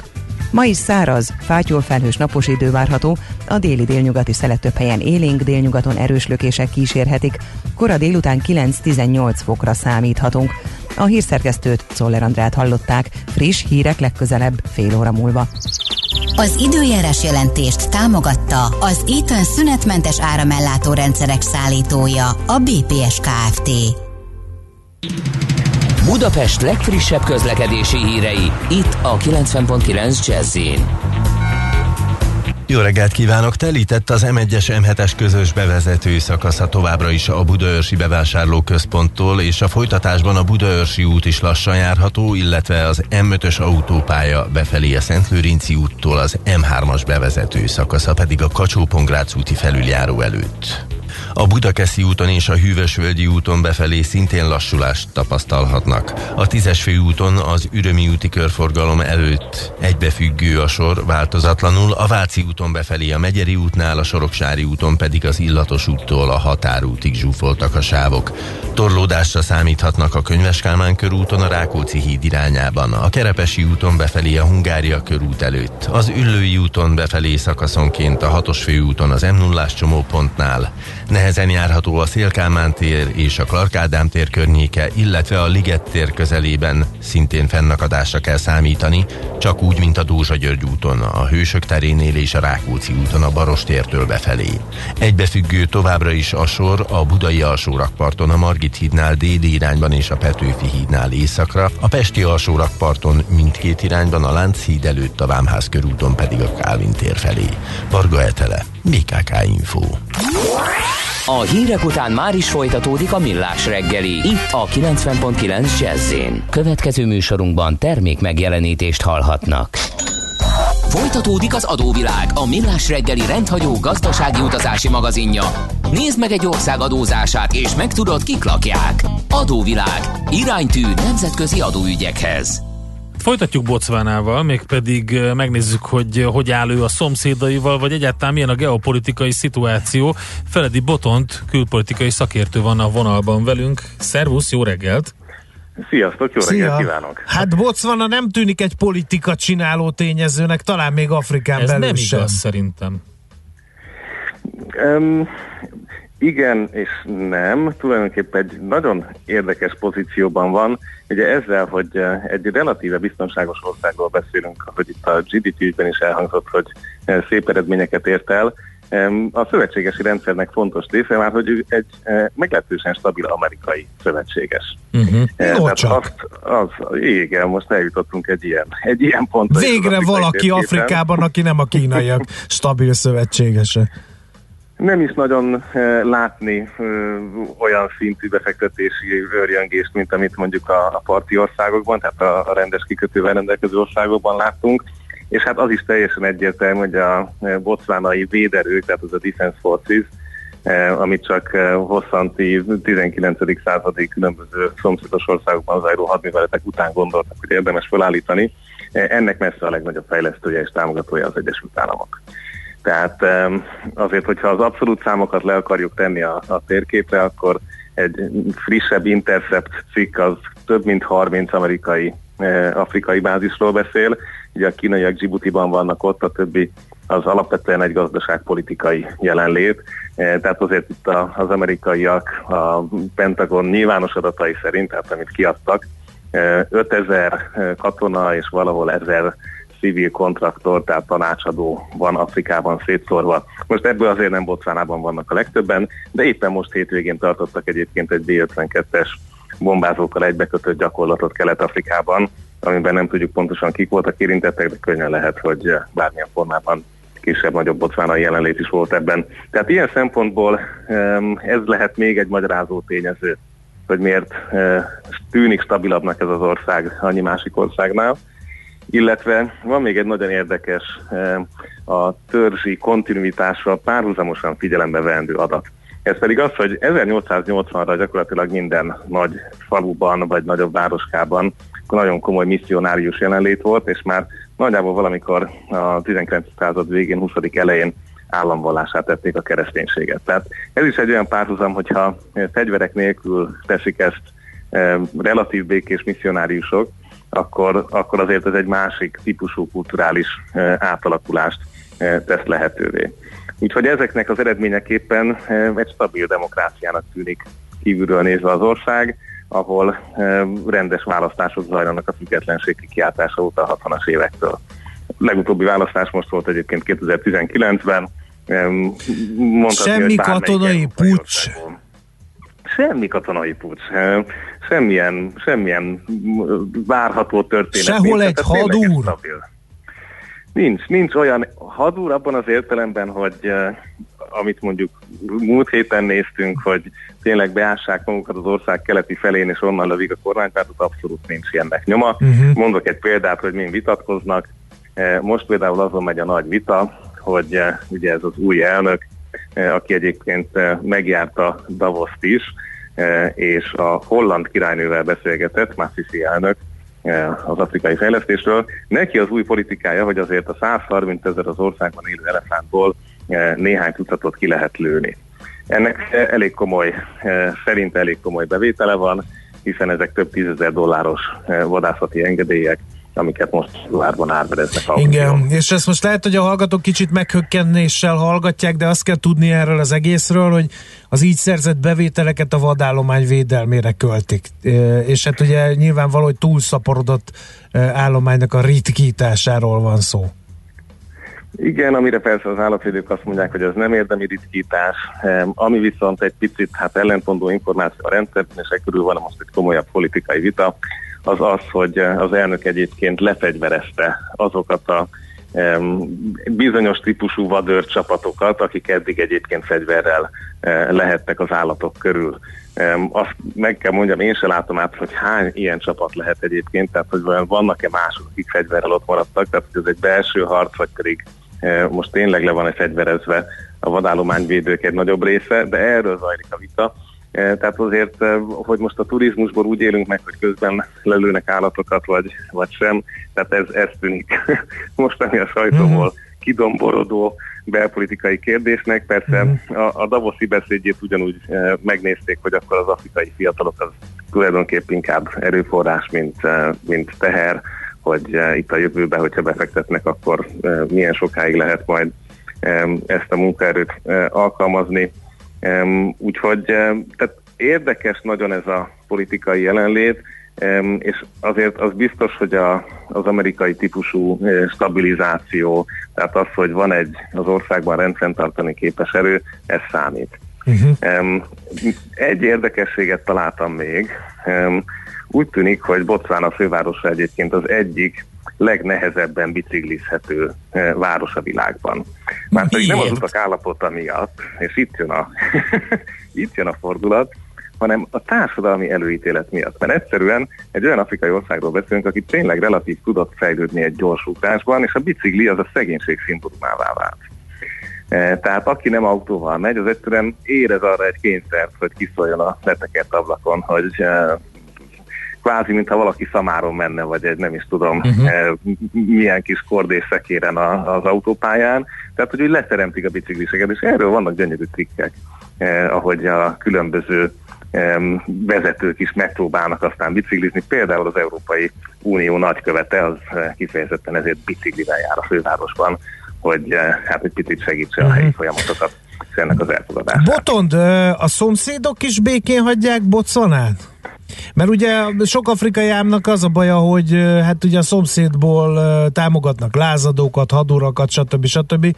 Ma is száraz, fátyol felhős napos idő várható, a déli délnyugati szelet több helyen élénk, délnyugaton erős lökések kísérhetik, kora délután 9-18 fokra számíthatunk. A hírszerkesztőt Czoller Andrát hallották, friss hírek legközelebb fél óra múlva. Az időjárás jelentést támogatta az Eaton szünetmentes áramellátó rendszerek szállítója, a BPS Kft. Budapest legfrissebb közlekedési hírei, itt a 90.9 jazz jó reggelt kívánok! Telített az M1-es M7-es közös bevezető szakasza továbbra is a Budaörsi bevásárlóközponttól, és a folytatásban a Budaörsi út is lassan járható, illetve az M5-ös autópálya befelé a Szentlőrinci úttól az M3-as bevezető szakasza pedig a kacsó úti felüljáró előtt. A Budakeszi úton és a Hűvösvölgyi úton befelé szintén lassulást tapasztalhatnak. A tízes főúton az Ürömi úti körforgalom előtt egybefüggő a sor változatlanul, a Váci úton befelé a Megyeri útnál, a Soroksári úton pedig az Illatos úttól a Határútig zsúfoltak a sávok. Torlódásra számíthatnak a Könyves Kálmán körúton a Rákóczi híd irányában, a Kerepesi úton befelé a Hungária körút előtt, az Üllői úton befelé szakaszonként a hatos főúton az m 0 csomópontnál, Nehezen járható a Szélkámán tér és a Clark Ádám tér környéke, illetve a Liget tér közelében szintén fennakadásra kell számítani, csak úgy, mint a Dózsa György úton, a Hősök terénél és a Rákóczi úton a Baros tértől befelé. Egybefüggő továbbra is a sor a Budai alsórakparton, a Margit hídnál déli irányban és a Petőfi hídnál északra, a Pesti alsórakparton mindkét irányban, a Lánchíd előtt a Vámház körúton pedig a Kálvin tér felé. Varga Etele, BKK Info. A hírek után már is folytatódik a millás reggeli. Itt a 90.9 jazz Következő műsorunkban termék megjelenítést hallhatnak. Folytatódik az adóvilág, a millás reggeli rendhagyó gazdasági utazási magazinja. Nézd meg egy ország adózását, és megtudod, kik lakják. Adóvilág. Iránytű nemzetközi adóügyekhez. Folytatjuk Bocvánával, mégpedig megnézzük, hogy hogy áll ő a szomszédaival, vagy egyáltalán milyen a geopolitikai szituáció. Feledi Botont, külpolitikai szakértő van a vonalban velünk. Szervusz, jó reggelt! Sziasztok, jó Szia. reggelt kívánok! Hát Botswana nem tűnik egy politika csináló tényezőnek, talán még Afrikán Ez belül nem sem. igaz szerintem. Um, igen és nem, tulajdonképpen egy nagyon érdekes pozícióban van. Ugye ezzel, hogy eh, egy relatíve biztonságos országról beszélünk, hogy itt a GDP-ben is elhangzott, hogy eh, szép eredményeket ért el, a szövetségesi rendszernek fontos része már, hogy ő egy eh, meglehetősen stabil amerikai szövetséges. Uh-huh. Tehát csak. azt, az, igen, most eljutottunk egy ilyen, egy ilyen pontra. Végre valaki Afrikában, aki nem a kínaiak stabil szövetségese nem is nagyon e, látni e, olyan szintű befektetési örjöngést, mint amit mondjuk a, a parti országokban, tehát a, a rendes kikötővel rendelkező országokban láttunk. És hát az is teljesen egyértelmű, hogy a botswanai véderők, tehát az a Defense Forces, amit csak hosszanti 19. századi különböző szomszédos országokban zajló hadműveletek után gondoltak, hogy érdemes felállítani. Ennek messze a legnagyobb fejlesztője és támogatója az Egyesült Államok. Tehát azért, hogyha az abszolút számokat le akarjuk tenni a, a térképre, akkor egy frissebb Intercept cikk az több mint 30 amerikai, afrikai bázisról beszél. Ugye a kínaiak Djibouti-ban vannak ott, a többi az alapvetően egy gazdaságpolitikai jelenlét. Tehát azért itt az amerikaiak a Pentagon nyilvános adatai szerint, tehát amit kiadtak, 5000 katona és valahol 1000 civil kontraktor, tehát tanácsadó van Afrikában szétszórva. Most ebből azért nem Bocvánában vannak a legtöbben, de éppen most hétvégén tartottak egyébként egy B-52-es bombázókkal egybekötött gyakorlatot Kelet-Afrikában, amiben nem tudjuk pontosan kik voltak érintettek, de könnyen lehet, hogy bármilyen formában kisebb-nagyobb bocvánai jelenlét is volt ebben. Tehát ilyen szempontból ez lehet még egy magyarázó tényező, hogy miért tűnik stabilabbnak ez az ország annyi másik országnál. Illetve van még egy nagyon érdekes a törzsi kontinuitásra párhuzamosan figyelembe vendő adat. Ez pedig az, hogy 1880-ra gyakorlatilag minden nagy faluban vagy nagyobb városkában nagyon komoly misszionárius jelenlét volt, és már nagyjából valamikor a 19. század végén, 20. elején államvallását tették a kereszténységet. Tehát ez is egy olyan párhuzam, hogyha fegyverek nélkül teszik ezt relatív békés misszionáriusok, akkor, akkor azért ez egy másik típusú kulturális e, átalakulást e, tesz lehetővé. Úgyhogy ezeknek az eredményeképpen e, egy stabil demokráciának tűnik kívülről nézve az ország, ahol rendes választások zajlanak a függetlenség kiáltása óta a 60-as évektől. Legutóbbi választás most volt egyébként 2019-ben. Semmi katonai pucs. Semmi katonai pucs semmilyen, semmilyen várható történet. Sehol nincs, egy hadúr? Nincs, nincs olyan hadúr abban az értelemben, hogy amit mondjuk múlt héten néztünk, hogy tényleg beássák magukat az ország keleti felén, és onnan lövik a kormánypártot, abszolút nincs ilyennek nyoma. Uh-huh. Mondok egy példát, hogy mind vitatkoznak. Most például azon megy a nagy vita, hogy ugye ez az új elnök, aki egyébként megjárta Davoszt is, és a holland királynővel beszélgetett, Massisi elnök, e, az afrikai fejlesztésről. Neki az új politikája, hogy azért a 130 ezer az országban élő elefántból e, néhány tucatot ki lehet lőni. Ennek elég komoly, szerint elég komoly bevétele van, hiszen ezek több tízezer dolláros vadászati engedélyek, amiket most dollárban árvereznek. Igen, és ezt most lehet, hogy a hallgatók kicsit meghökkenéssel hallgatják, de azt kell tudni erről az egészről, hogy az így szerzett bevételeket a vadállomány védelmére költik. És hát ugye nyilvánvaló, hogy túlszaporodott állománynak a ritkításáról van szó. Igen, amire persze az állatvédők azt mondják, hogy ez nem érdemi ritkítás, ami viszont egy picit hát ellentmondó információ a rendszerben, és e körül van most egy komolyabb politikai vita, az az, hogy az elnök egyébként lefegyverezte azokat a bizonyos típusú vadőr csapatokat, akik eddig egyébként fegyverrel eh, lehettek az állatok körül. Azt meg kell mondjam, én se látom át, hogy hány ilyen csapat lehet egyébként, tehát hogy vannak-e mások, akik fegyverrel ott maradtak, tehát hogy ez egy belső harc, vagy pedig eh, most tényleg le van egy fegyverezve a vadállományvédők egy nagyobb része, de erről zajlik a vita. E, tehát azért, e, hogy most a turizmusból úgy élünk meg, hogy közben lelőnek állatokat, vagy, vagy sem, tehát ez, ez tűnik mostani a sajtóból mhm. kidomborodó belpolitikai kérdésnek. Persze mhm. a, a Davoszi beszédjét ugyanúgy e, megnézték, hogy akkor az afrikai fiatalok az tulajdonképpen inkább erőforrás, mint, mint teher, hogy itt a jövőben, hogyha befektetnek, akkor milyen sokáig lehet majd ezt a munkaerőt alkalmazni úgyhogy tehát érdekes nagyon ez a politikai jelenlét, és azért az biztos, hogy a, az amerikai típusú uh, stabilizáció, tehát az, hogy van egy az országban rendfenntartani képes erő, ez számít. Uh-huh. Egy érdekességet találtam még. Úgy tűnik, hogy Botswana fővárosa egyébként az egyik legnehezebben biciklizhető eh, város a világban. Már pedig nem az utak állapota miatt, és itt jön a, itt jön a fordulat, hanem a társadalmi előítélet miatt. Mert egyszerűen egy olyan afrikai országról beszélünk, aki tényleg relatív tudott fejlődni egy gyors utásban, és a bicikli az a szegénység szimbólumává vált. Tehát aki nem autóval megy, az egyszerűen érez arra egy kényszert, hogy kiszóljon a letekert ablakon, hogy kvázi, mintha valaki szamáron menne, vagy egy nem is tudom uh-huh. milyen kis kordés szekéren az autópályán. Tehát, hogy úgy leteremtik a bicikliseket, és erről vannak gyönyörű trikkek, eh, ahogy a különböző vezetők is megpróbálnak aztán biciklizni. Például az Európai Unió nagykövete az eh, kifejezetten ezért biciklivel jár a fővárosban, hogy eh, hát egy picit segítse a helyi mhm. folyamatokat ennek az elfogadását. Botond, a szomszédok is békén hagyják Botswanát? Mert ugye sok afrikai ámnak az a baja, hogy hát ugye a szomszédból támogatnak lázadókat, hadurakat, stb. stb.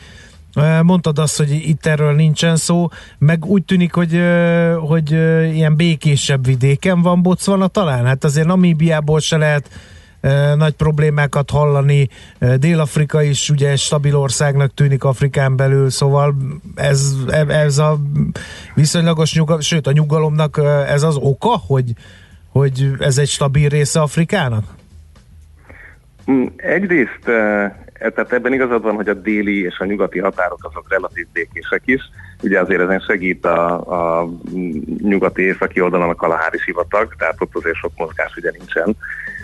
Mondtad azt, hogy itt erről nincsen szó, meg úgy tűnik, hogy, hogy ilyen békésebb vidéken van Botswana talán. Hát azért Namíbiából se lehet nagy problémákat hallani. Dél-Afrika is ugye stabil országnak tűnik Afrikán belül, szóval ez, ez a viszonylagos nyugalom, sőt a nyugalomnak ez az oka, hogy, hogy ez egy stabil része Afrikának? Mm, egyrészt tehát ebben igazad van, hogy a déli és a nyugati határok azok relatív békések is. Ugye azért ezen segít a, a nyugati északi oldalon a Kalahári sivatag, tehát ott azért sok mozgás ugye nincsen.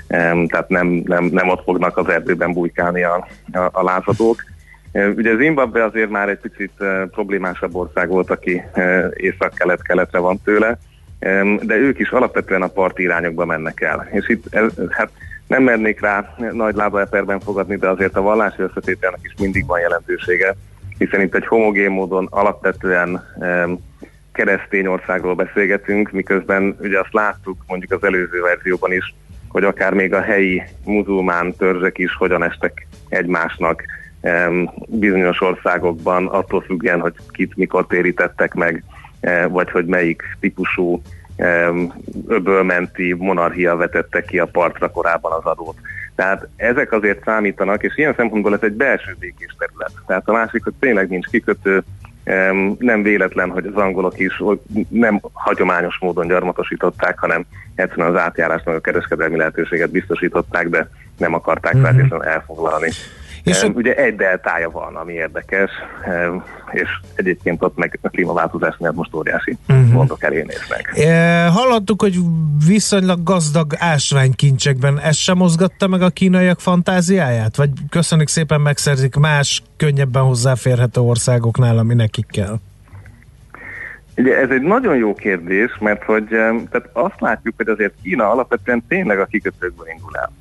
Tehát nem, nem, nem ott fognak az erdőben bujkálni a, a, a lázadók. Ugye Zimbabwe azért már egy picit problémásabb ország volt, aki észak-kelet-keletre van tőle, de ők is alapvetően a parti irányokba mennek el. És itt hát nem mernék rá nagy lábaeperben fogadni, de azért a vallási összetételnek is mindig van jelentősége, hiszen itt egy homogén módon alapvetően keresztény országról beszélgetünk, miközben ugye azt láttuk mondjuk az előző verzióban is, hogy akár még a helyi muzulmán törzsek is hogyan estek egymásnak bizonyos országokban, attól függően, hogy kit mikor térítettek meg, vagy hogy melyik típusú öbölmenti monarchia vetette ki a partra korábban az adót. Tehát ezek azért számítanak, és ilyen szempontból ez egy belső békés terület. Tehát a másik, hogy tényleg nincs kikötő, nem véletlen, hogy az angolok is nem hagyományos módon gyarmatosították, hanem egyszerűen az átjárásnak a kereskedelmi lehetőséget biztosították, de nem akarták uh-huh. feltétlenül elfoglalni. És uh, ugye egy deltája van, ami érdekes, és egyébként ott meg a klímaváltozás miatt most óriási uh-huh. gondok elé néznek. E, hallottuk, hogy viszonylag gazdag ásványkincsekben ez sem mozgatta meg a kínaiak fantáziáját? Vagy köszönjük szépen megszerzik más, könnyebben hozzáférhető országoknál, ami nekik kell? Ugye ez egy nagyon jó kérdés, mert hogy tehát azt látjuk, hogy azért Kína alapvetően tényleg a kikötőkből indul el.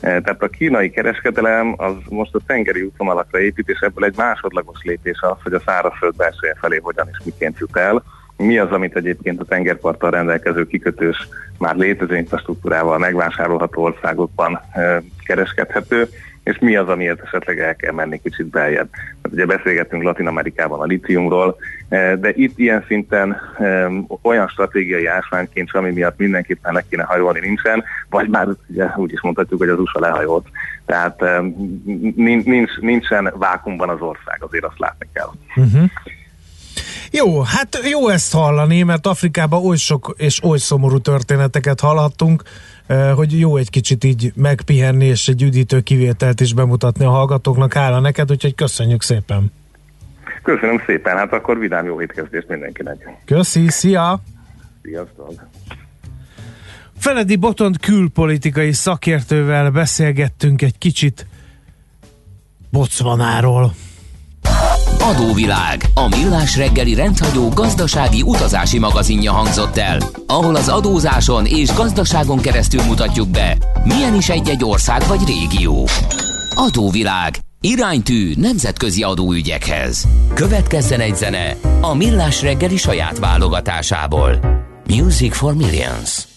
Eh, tehát a kínai kereskedelem az most a tengeri útvonalakra épít, és ebből egy másodlagos lépés az, hogy a szárazföld belseje felé hogyan és miként jut el. Mi az, amit egyébként a tengerparttal rendelkező kikötős már létező infrastruktúrával megvásárolható országokban eh, kereskedhető, és mi az, amiért esetleg el kell menni kicsit beljebb. Hát ugye beszélgettünk Latin Amerikában a litiumról, eh, de itt ilyen szinten olyan stratégiai ásványkincs, ami miatt mindenképpen le kéne hajolni nincsen, vagy már ugye úgy is mondhatjuk, hogy az USA lehajolt. Tehát nincs, nincsen vákumban az ország, azért azt látni kell. Uh-huh. Jó, hát jó ezt hallani, mert Afrikában oly sok és oly szomorú történeteket hallhattunk, hogy jó egy kicsit így megpihenni, és egy üdítő kivételt is bemutatni a hallgatóknak. Hála neked, úgyhogy köszönjük szépen. Köszönöm szépen, hát akkor vidám jó étkezdést mindenkinek. Köszi, szia! Sziasztok! Feledi Botond külpolitikai szakértővel beszélgettünk egy kicsit Bocvanáról. Adóvilág, a millás reggeli rendhagyó gazdasági utazási magazinja hangzott el, ahol az adózáson és gazdaságon keresztül mutatjuk be, milyen is egy-egy ország vagy régió. Adóvilág, iránytű nemzetközi adóügyekhez. Következzen egy zene a millás reggeli saját válogatásából. Music for Millions.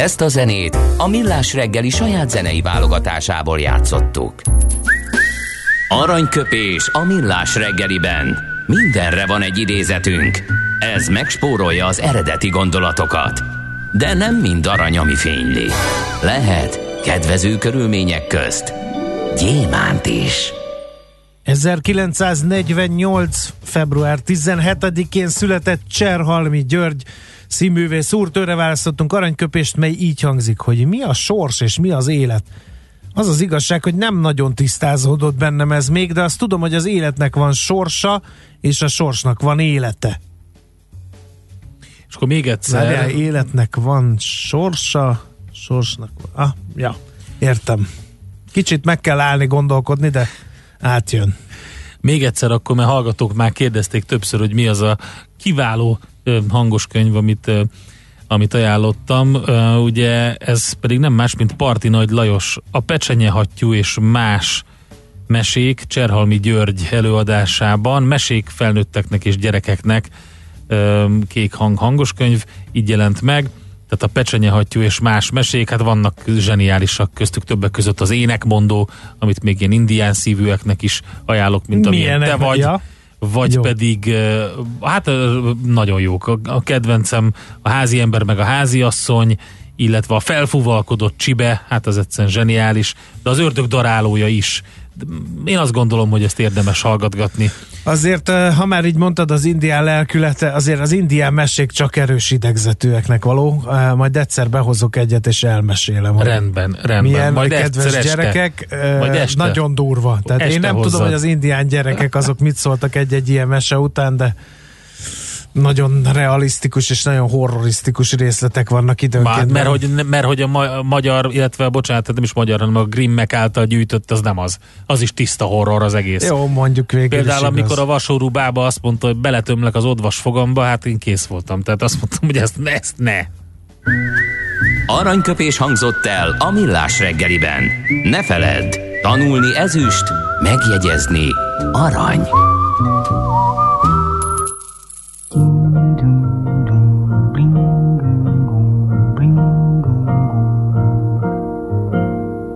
Ezt a zenét a Millás reggeli saját zenei válogatásából játszottuk. Aranyköpés a Millás reggeliben. Mindenre van egy idézetünk. Ez megspórolja az eredeti gondolatokat. De nem mind arany, ami fényli. Lehet kedvező körülmények közt gyémánt is. 1948. február 17-én született Cserhalmi György színművész úr, tőle választottunk aranyköpést, mely így hangzik, hogy mi a sors és mi az élet. Az az igazság, hogy nem nagyon tisztázódott bennem ez még, de azt tudom, hogy az életnek van sorsa, és a sorsnak van élete. És akkor még egyszer. Várjál, életnek van sorsa, sorsnak van. Ah, ja, értem. Kicsit meg kell állni, gondolkodni, de átjön. Még egyszer akkor, mert hallgatók már kérdezték többször, hogy mi az a kiváló hangos könyv, amit, amit ajánlottam. Ugye ez pedig nem más, mint Parti Nagy Lajos, a Pecsenyehattyú és más mesék Cserhalmi György előadásában, mesék felnőtteknek és gyerekeknek kék hang hangos könyv, így jelent meg tehát a pecsenyehattyú és más mesék, hát vannak zseniálisak köztük többek között az énekmondó, amit még ilyen indián szívűeknek is ajánlok, mint amilyen te vagy. Ja vagy Jó. pedig, hát nagyon jók. A kedvencem a házi ember meg a házi asszony, illetve a felfúvalkodott csibe, hát az egyszerűen zseniális, de az ördög darálója is. Én azt gondolom, hogy ezt érdemes hallgatgatni. Azért, ha már így mondtad az indián lelkülete, azért az indián mesék csak erős idegzetűeknek való. Majd egyszer behozok egyet, és elmesélem. Rendben, rendben. Milyen Majd kedves este. gyerekek, Majd este. nagyon durva. Tehát este én nem hozzad. tudom, hogy az indián gyerekek azok mit szóltak egy-egy ilyen mese után, de nagyon realisztikus és nagyon horrorisztikus részletek vannak időnként. Már, mert, hogy, mert hogy a, ma, magyar, illetve bocsánat, nem is magyar, hanem a Grimmek által gyűjtött, az nem az. Az is tiszta horror az egész. Jó, mondjuk végül Például amikor a vasórú bába azt mondta, hogy beletömlek az odvas fogamba, hát én kész voltam. Tehát azt mondtam, hogy ezt ne, ezt ne. Aranyköpés hangzott el a millás reggeliben. Ne feledd, tanulni ezüst, megjegyezni arany.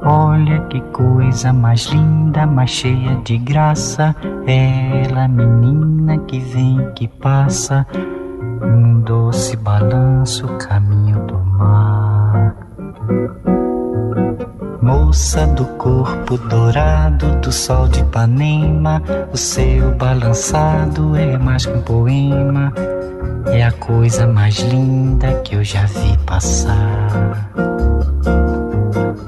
Olha que coisa mais linda, mais cheia de graça. Ela, menina que vem, que passa, num doce balanço, caminho do mar. Moça do corpo dourado do sol de Ipanema, o seu balançado é mais que um poema, é a coisa mais linda que eu já vi passar.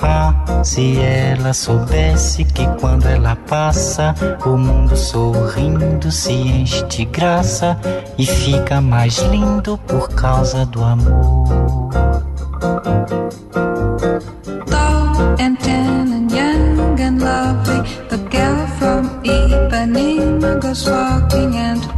Ah, se ela soubesse que quando ela passa, o mundo sorrindo se enche de graça e fica mais lindo por causa do amor. goes walking and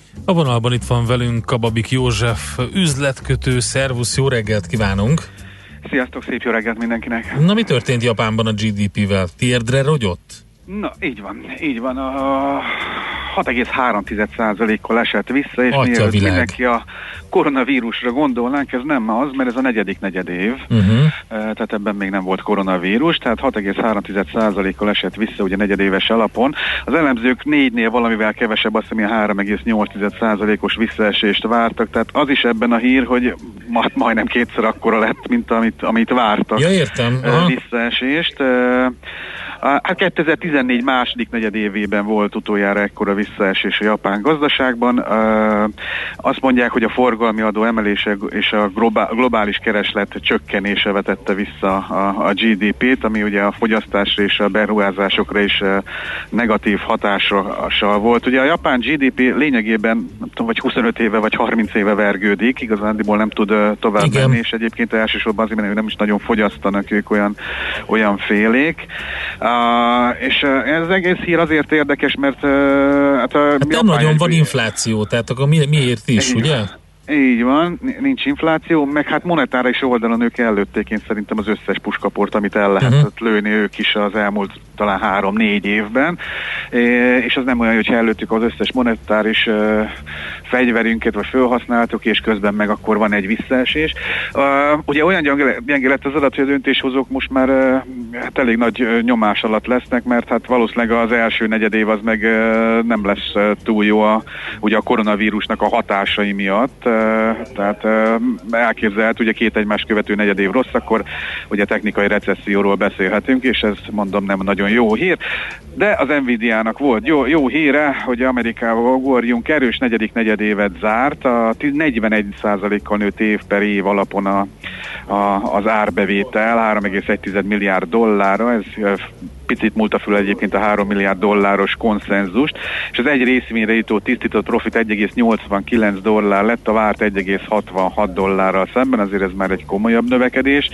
A vonalban itt van velünk Kababik József, üzletkötő, szervusz, jó reggelt kívánunk! Sziasztok, szép jó reggelt mindenkinek! Na mi történt Japánban a GDP-vel? Térdre rogyott? Na, így van, így van. A 6,3%-kal esett vissza, és Atya mielőtt világ. mindenki a koronavírusra gondolnánk, ez nem az, mert ez a negyedik negyedév, Uh-huh. Eh, tehát ebben még nem volt koronavírus, tehát 6,3%-kal esett vissza ugye negyedéves alapon. Az elemzők négynél valamivel kevesebb, azt hiszem ilyen 3,8%-os visszaesést vártak, tehát az is ebben a hír, hogy ma, majdnem kétszer akkora lett, mint amit, amit vártak Ja, értem. Aha. visszaesést. Hát 2014 második negyedévében volt utoljára ekkora visszaesés a japán gazdaságban. Azt mondják, hogy a forgalmi adó emelése és a globá- globális kereslet csökkenése vetette vissza a, GDP-t, ami ugye a fogyasztásra és a beruházásokra is negatív hatással volt. Ugye a japán GDP lényegében, nem tudom, vagy 25 éve vagy 30 éve vergődik, igazándiból nem tud tovább Igen. menni, és egyébként elsősorban azért, mert nem is nagyon fogyasztanak ők olyan, olyan félék. Uh, és ez egész hír azért érdekes, mert uh, hát, uh, Hát nem nagyon van infláció, tehát akkor mi, miért is, Így ugye? Így van, nincs infláció, meg hát monetáris oldalon ők ellőtték én szerintem az összes puskaport, amit el lehetett uh-huh. lőni ők is az elmúlt talán három-négy évben, és az nem olyan, hogyha ellőttük az összes monetáris fegyverünket, vagy felhasználtuk, és közben meg akkor van egy visszaesés. Ugye olyan gyenge, lett az adat, hogy a döntéshozók most már hát elég nagy nyomás alatt lesznek, mert hát valószínűleg az első negyedév az meg nem lesz túl jó a, ugye a koronavírusnak a hatásai miatt, tehát elképzelhető, ugye két egymás követő negyedév rossz, akkor ugye technikai recesszióról beszélhetünk, és ez mondom nem nagyon jó hír, de az Nvidia-nak volt jó, jó híre, hogy Amerikával ugorjunk, erős negyedik negyedévet zárt, a 41%-kal nőtt év per év alapon a, a, az árbevétel 3,1 milliárd dollárra, ez picit múlta föl egyébként a 3 milliárd dolláros konszenzust, és az egy részvényre jutó tisztított profit 1,89 dollár lett, a várt 1,66 dollárral szemben, azért ez már egy komolyabb növekedés.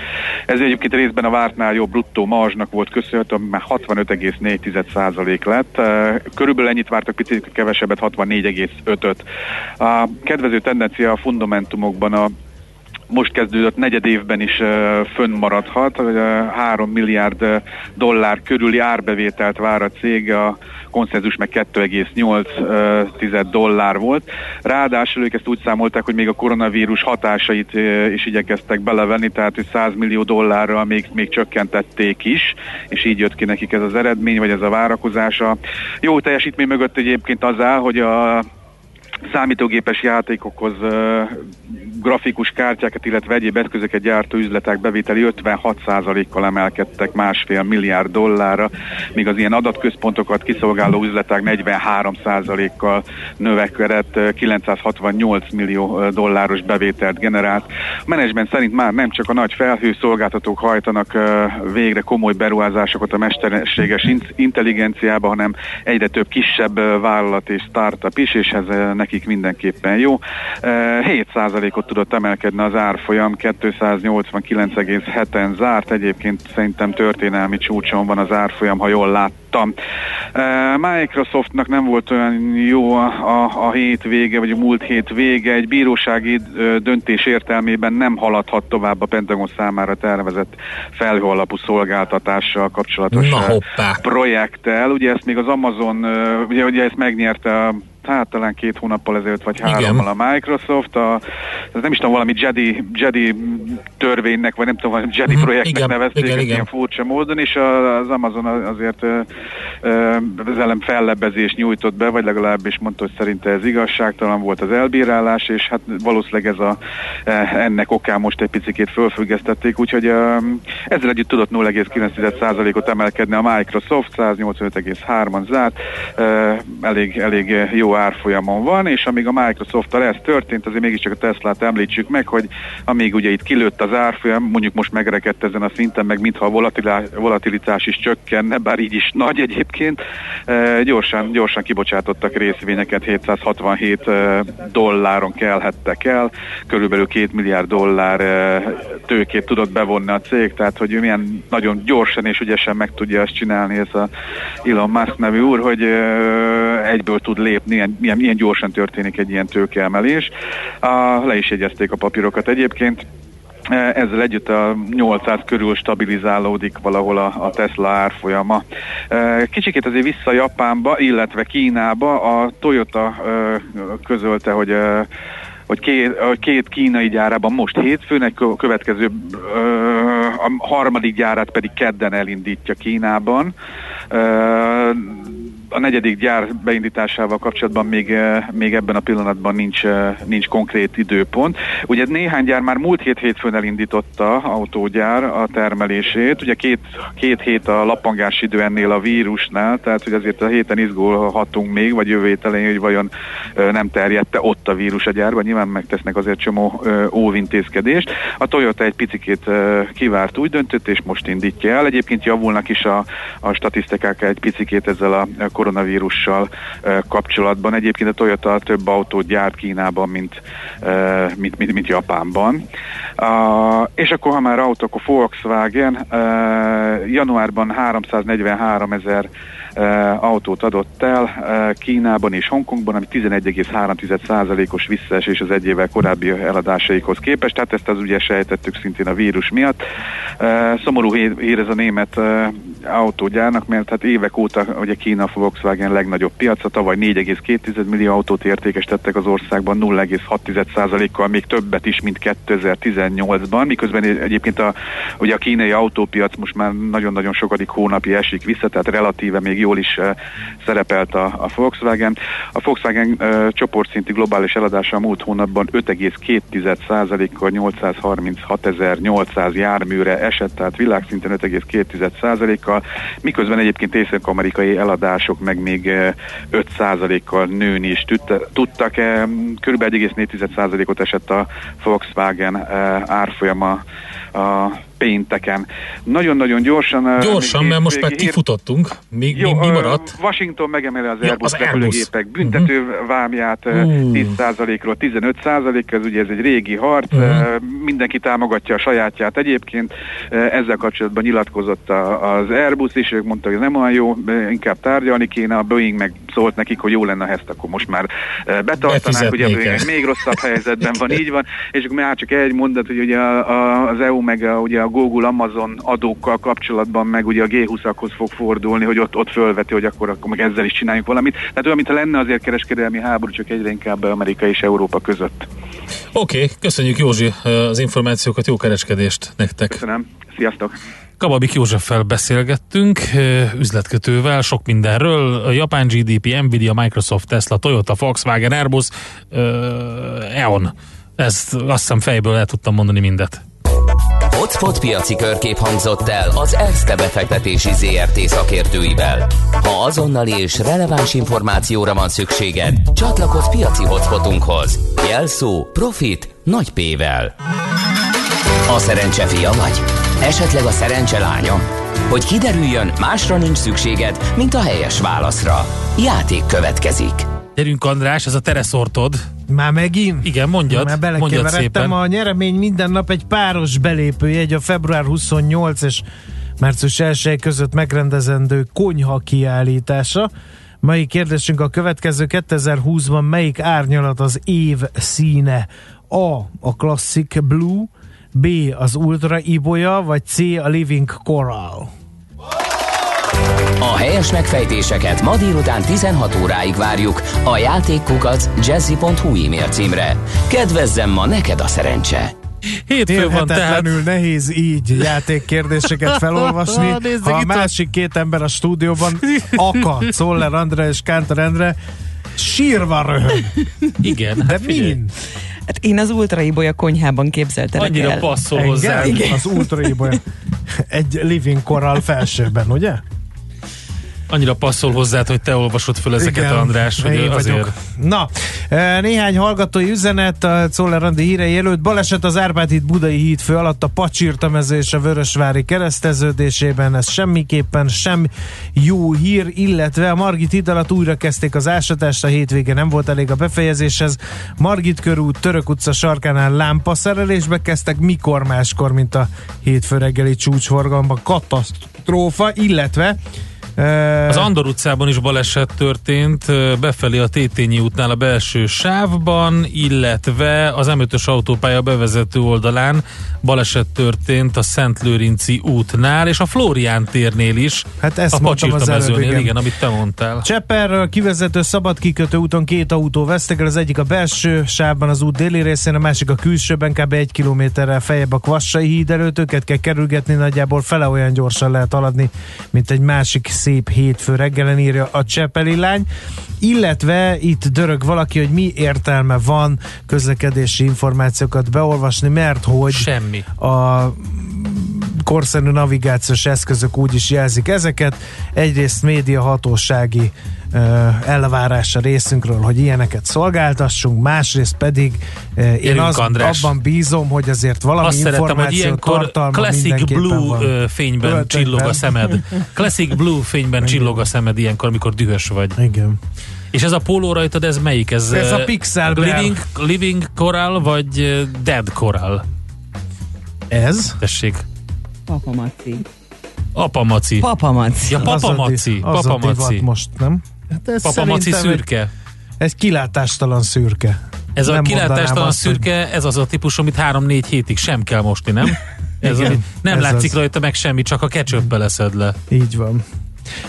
Ez egyébként részben a vártnál jobb bruttó marzsnak volt köszönhető, ami már 65,4% lett. Eh, Körülbelül ennyit vártak, picit kevesebbet, 64,5-öt. A kedvező tendencia a fundamentumokban a most kezdődött negyed évben is fönnmaradhat, hogy uh, 3 milliárd dollár körüli árbevételt vár a cég, a konszenzus meg 2,8 uh, dollár volt. Ráadásul ők ezt úgy számolták, hogy még a koronavírus hatásait is igyekeztek belevenni, tehát hogy 100 millió dollárral még, még csökkentették is, és így jött ki nekik ez az eredmény, vagy ez a várakozása. Jó teljesítmény mögött egyébként az áll, hogy a számítógépes játékokhoz uh, grafikus kártyákat, illetve egyéb eszközöket gyártó üzletek bevételi 56%-kal emelkedtek másfél milliárd dollárra, míg az ilyen adatközpontokat kiszolgáló üzletek 43%-kal növekedett, uh, 968 millió dolláros bevételt generált. A menedzsment szerint már nem csak a nagy felhő szolgáltatók hajtanak végre komoly beruházásokat a mesterséges in- intelligenciába, hanem egyre több kisebb vállalat és startup is, és ez nekik mindenképpen jó. Uh, 7%-ot tudott emelkedni az árfolyam, 289,7-en zárt, egyébként szerintem történelmi csúcson van az árfolyam, ha jól láttam. Uh, Microsoftnak nem volt olyan jó a, a, a hét vége, vagy a múlt hét vége, egy bírósági uh, döntés értelmében nem haladhat tovább a Pentagon számára tervezett felhő alapú szolgáltatással kapcsolatos Na hoppá. projekttel. Ugye ezt még az Amazon, ugye, ugye ezt megnyerte a hát talán két hónappal ezelőtt, vagy hárommal a Microsoft, a, ez nem is tudom, valami Jedi, Jedi törvénynek, vagy nem tudom, valami Jedi Mhm, projektnek igen, nevezték, igen, igen. ilyen furcsa módon, és az Amazon azért az ellen fellebbezést nyújtott be, vagy legalábbis mondta, hogy szerinte ez igazságtalan volt az elbírálás, és hát valószínűleg ez a, eh, ennek okán most egy picit fölfüggesztették, úgyhogy ezzel együtt tudott 0,9%-ot emelkedni a Microsoft, 185,3-an zárt, elég, elég jó árfolyamon van, és amíg a Microsoft-tal ez történt, azért mégiscsak a Teslát említsük meg, hogy amíg ugye itt kilőtt az árfolyam, mondjuk most megrekedt ezen a szinten, meg mintha a volatilitás is csökkenne, bár így is nagy egyébként, gyorsan, gyorsan kibocsátottak részvényeket, 767 dolláron kelhettek el, körülbelül 2 milliárd dollár tőkét tudott bevonni a cég, tehát hogy milyen nagyon gyorsan és ügyesen meg tudja ezt csinálni ez a Elon Musk nevű úr, hogy egyből tud lépni, ilyen, ilyen, ilyen gyorsan történik egy ilyen tőkeemelés. Le is jegyezték a papírokat egyébként, ezzel együtt a 800 körül stabilizálódik valahol a, a Tesla árfolyama. Kicsikét azért vissza Japánba, illetve Kínába. A Toyota közölte, hogy hogy két, két kínai gyárában most hétfőn, egy következő a harmadik gyárát pedig kedden elindítja Kínában a negyedik gyár beindításával kapcsolatban még, eh, még ebben a pillanatban nincs, eh, nincs konkrét időpont. Ugye néhány gyár már múlt hét hétfőn elindította autógyár a termelését, ugye két, két hét a lappangás idő ennél a vírusnál, tehát hogy azért a héten izgulhatunk még, vagy jövő elején, hogy vajon eh, nem terjedte ott a vírus a gyárban, nyilván megtesznek azért csomó óvintézkedést. A Toyota egy picikét kivárt úgy döntött, és most indítja el. Egyébként javulnak is a, a statisztikák egy picikét ezzel a koronavírussal kapcsolatban. Egyébként a Toyota több autót gyárt Kínában, mint, mint, mint, mint Japánban. És akkor, ha már autó, akkor Volkswagen januárban 343 ezer autót adott el Kínában és Hongkongban, ami 11,3%-os visszaesés az egy évvel korábbi eladásaikhoz képest, tehát ezt az ugye sejtettük szintén a vírus miatt. Szomorú hír ez a német autógyárnak, mert hát évek óta ugye Kína Volkswagen legnagyobb piaca, tavaly 4,2 millió autót értékesítettek az országban 0,6%-kal, még többet is, mint 2018-ban, miközben egyébként a, ugye a kínai autópiac most már nagyon-nagyon sokadik hónapja esik vissza, tehát relatíve még jól is uh, szerepelt a, a Volkswagen. A Volkswagen uh, csoportszintű globális eladása a múlt hónapban 5,2%-kal 836.800 járműre esett, tehát világszinten 5,2%-kal, miközben egyébként észak-amerikai eladások meg még 5%-kal nőni is tudtak. Körülbelül 1,4%-ot esett a Volkswagen árfolyama a pénteken. Nagyon-nagyon gyorsan... Gyorsan, mert most már kifutottunk. Mi, jó, mi, mi maradt? Washington megemeli az Airbus ja, repülőgépek büntető uh-huh. vámját uh. 10%-ról 15%-ra, ez ugye ez egy régi harc, uh-huh. mindenki támogatja a sajátját egyébként, ezzel kapcsolatban nyilatkozott az Airbus is, ők mondtak, hogy nem olyan jó, inkább tárgyalni kéne, a Boeing meg szólt nekik, hogy jó lenne, ha ezt akkor most már betartanák, ugye a Boeing még rosszabb helyzetben van, így van, és akkor már csak egy mondat, hogy ugye az EU meg a, ugye a Google, Amazon adókkal kapcsolatban meg ugye a G20-akhoz fog fordulni, hogy ott, ott fölveti, hogy akkor, akkor meg ezzel is csináljunk valamit. Tehát olyan, mintha lenne azért kereskedelmi háború, csak egyre inkább Amerika és Európa között. Oké, okay, köszönjük Józsi az információkat, jó kereskedést nektek. Köszönöm, sziasztok! Kababik Józseffel beszélgettünk, üzletkötővel, sok mindenről, a Japán GDP, Nvidia, Microsoft, Tesla, Toyota, Volkswagen, Airbus, EON. Ezt azt hiszem fejből el tudtam mondani mindet. Hotspot piaci körkép hangzott el az ESZTE befektetési ZRT szakértőivel. Ha azonnali és releváns információra van szükséged, csatlakozz piaci hotspotunkhoz. Jelszó Profit nagy P-vel. A szerencse fia vagy? Esetleg a szerencse lánya? Hogy kiderüljön, másra nincs szükséged, mint a helyes válaszra. Játék következik. Gyerünk András, ez a tereszortod. Már megint? Igen, mondjad. Már belekeveredtem a nyeremény minden nap egy páros belépőjegy a február 28 és március 1 között megrendezendő konyha kiállítása. Mai kérdésünk a következő 2020-ban melyik árnyalat az év színe? A. A Classic Blue, B. Az Ultra Iboya, vagy C. A Living Coral? A helyes megfejtéseket ma délután 16 óráig várjuk a játékkukac jazzy.hu e-mail címre. Kedvezzem ma neked a szerencse! Hétfő van tehát. nehéz így játékkérdéseket felolvasni. ha a másik két ember a stúdióban akad, Szoller Endre és Kántor Endre, sírva röhög. Igen. De hát mind. Hát én az ultraibolya konyhában képzeltelek Annyira el. passzol hozzá. Az ultraibolya. Egy living korral felsőben, ugye? Annyira passzol hozzá, hogy te olvasod föl ezeket, Igen, András, hogy én azért... vagyok. Na, e, néhány hallgatói üzenet a Czoller Andi hírei előtt. Baleset az Árpád híd Budai híd fő alatt a Pacsirta mező és a Vörösvári kereszteződésében. Ez semmiképpen sem jó hír, illetve a Margit híd alatt újra kezdték az ásatást, a hétvége nem volt elég a befejezéshez. Margit körút, Török utca sarkánál lámpaszerelésbe kezdtek, mikor máskor, mint a hétfő reggeli csúcsforgalomban. Katasztrófa, illetve Az Andor utcában is baleset történt, befelé a Tétényi útnál a belső sávban, illetve az M5-ös autópálya bevezető oldalán baleset történt a Szent Lőrinci útnál, és a Flórián térnél is, Hát ezt a mondtam az előbb, igen. igen, amit te mondtál. Cseperről kivezető szabad kikötő úton két autó vesztek el, az egyik a belső sávban az út déli részén, a másik a külsőben, kb. egy kilométerrel feljebb a Kvassai híd előtt, őket kell kerülgetni, nagyjából fele olyan gyorsan lehet haladni, mint egy másik szép hétfő reggelen írja a Csepeli lány. Illetve itt dörög valaki, hogy mi értelme van közlekedési információkat beolvasni, mert hogy Semmi. a korszerű navigációs eszközök úgy is jelzik ezeket. Egyrészt média hatósági elvárása részünkről, hogy ilyeneket szolgáltassunk, másrészt pedig én az, András. abban bízom, hogy azért valami Azt szeretem, hogy információ ilyenkor Classic Blue van. fényben Öltönyben. csillog a szemed. Classic Blue fényben csillog a szemed ilyenkor, amikor dühös vagy. Igen. És ez a póló rajtad, ez melyik? Ez, Ez a Pixel. Living, living Coral, vagy Dead Coral? Ez? Tessék. Papamaci. Apamaci. Papamaci. Ja, papamaci. Papamaci. most, nem? Hát ez szerintem egy- szürke. Egy kilátástalan szürke. Ez a Nem kilátástalan mondanám azt, szürke, ez az a típus, amit 3-4 hétig sem kell mosni, nem? Ez Igen, nem ez látszik az. rajta meg semmi, csak a ketchup leszed le. Így van.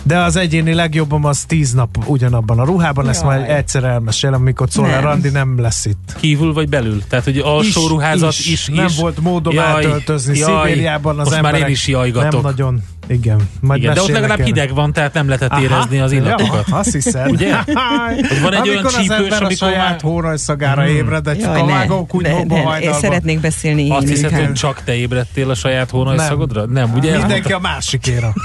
De az egyéni legjobbom az tíz nap ugyanabban a ruhában, ezt Jaj. majd egyszer elmesélem, amikor Czoller Nem. Randi nem lesz itt. Kívül vagy belül? Tehát, hogy alsó Is, ruházat is. is, is. Nem volt módom Jaj, átöltözni. jaj, Szibériában az most emberek már én is jajgatok. nem nagyon. Igen, majd Igen, de ott legalább erre. hideg van, tehát nem lehetett Aha. érezni az illatokat. Ja, azt hiszed. Ugye? Hogy van egy amikor olyan az csípős, ember a amikor saját már- hónajszagára Hmm. ébred, egy Jaj, ne, kavágó ne, kunyhóba ne, én szeretnék beszélni Azt hiszed, hogy csak te ébredtél a saját hónajszagodra? Nem, ugye? Mindenki a másikéra.